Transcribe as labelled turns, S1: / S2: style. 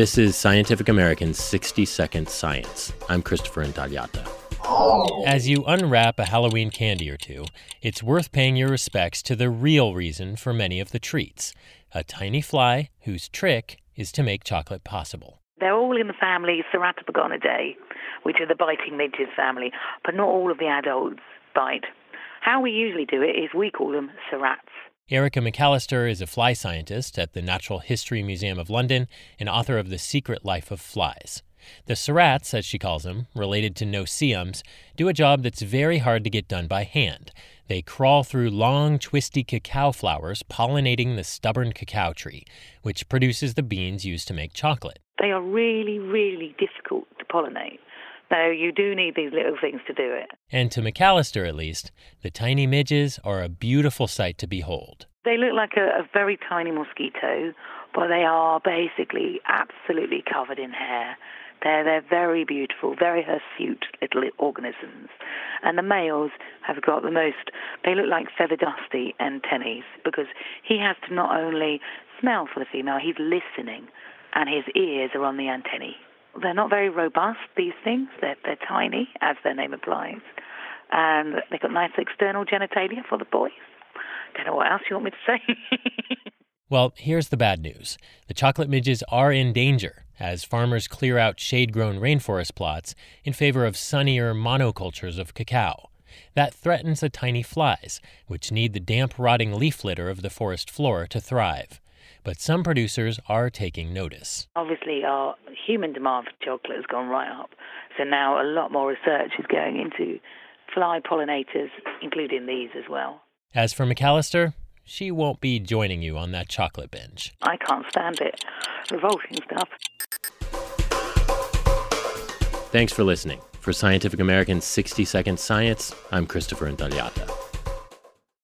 S1: This is Scientific American's 60 Second Science. I'm Christopher Intagliata. As you unwrap a Halloween candy or two, it's worth paying your respects to the real reason for many of the treats a tiny fly whose trick is to make chocolate possible.
S2: They're all in the family Ceratopogonidae, which are the biting midges family, but not all of the adults bite. How we usually do it is we call them cerats.
S1: Erica McAllister is a fly scientist at the Natural History Museum of London and author of The Secret Life of Flies. The cerats, as she calls them, related to no-see-ums, do a job that's very hard to get done by hand. They crawl through long, twisty cacao flowers, pollinating the stubborn cacao tree, which produces the beans used to make chocolate.
S2: They are really, really difficult to pollinate. So you do need these little things to do it.
S1: And to McAllister, at least, the tiny midges are a beautiful sight to behold.
S2: They look like a, a very tiny mosquito, but they are basically absolutely covered in hair. They're, they're very beautiful, very hirsute little organisms. And the males have got the most, they look like feather dusty antennae because he has to not only smell for the female, he's listening, and his ears are on the antennae. They're not very robust, these things. They're, they're tiny, as their name implies. And they've got nice external genitalia for the boys. Don't know what else you want me to say.
S1: well, here's the bad news the chocolate midges are in danger as farmers clear out shade grown rainforest plots in favor of sunnier monocultures of cacao. That threatens the tiny flies, which need the damp, rotting leaf litter of the forest floor to thrive. But some producers are taking notice.
S2: Obviously, our human demand for chocolate has gone right up. So now a lot more research is going into fly pollinators, including these as well.
S1: As for McAllister, she won't be joining you on that chocolate binge.
S2: I can't stand it. Revolting stuff.
S1: Thanks for listening. For Scientific American's 60 Second Science, I'm Christopher Intagliata.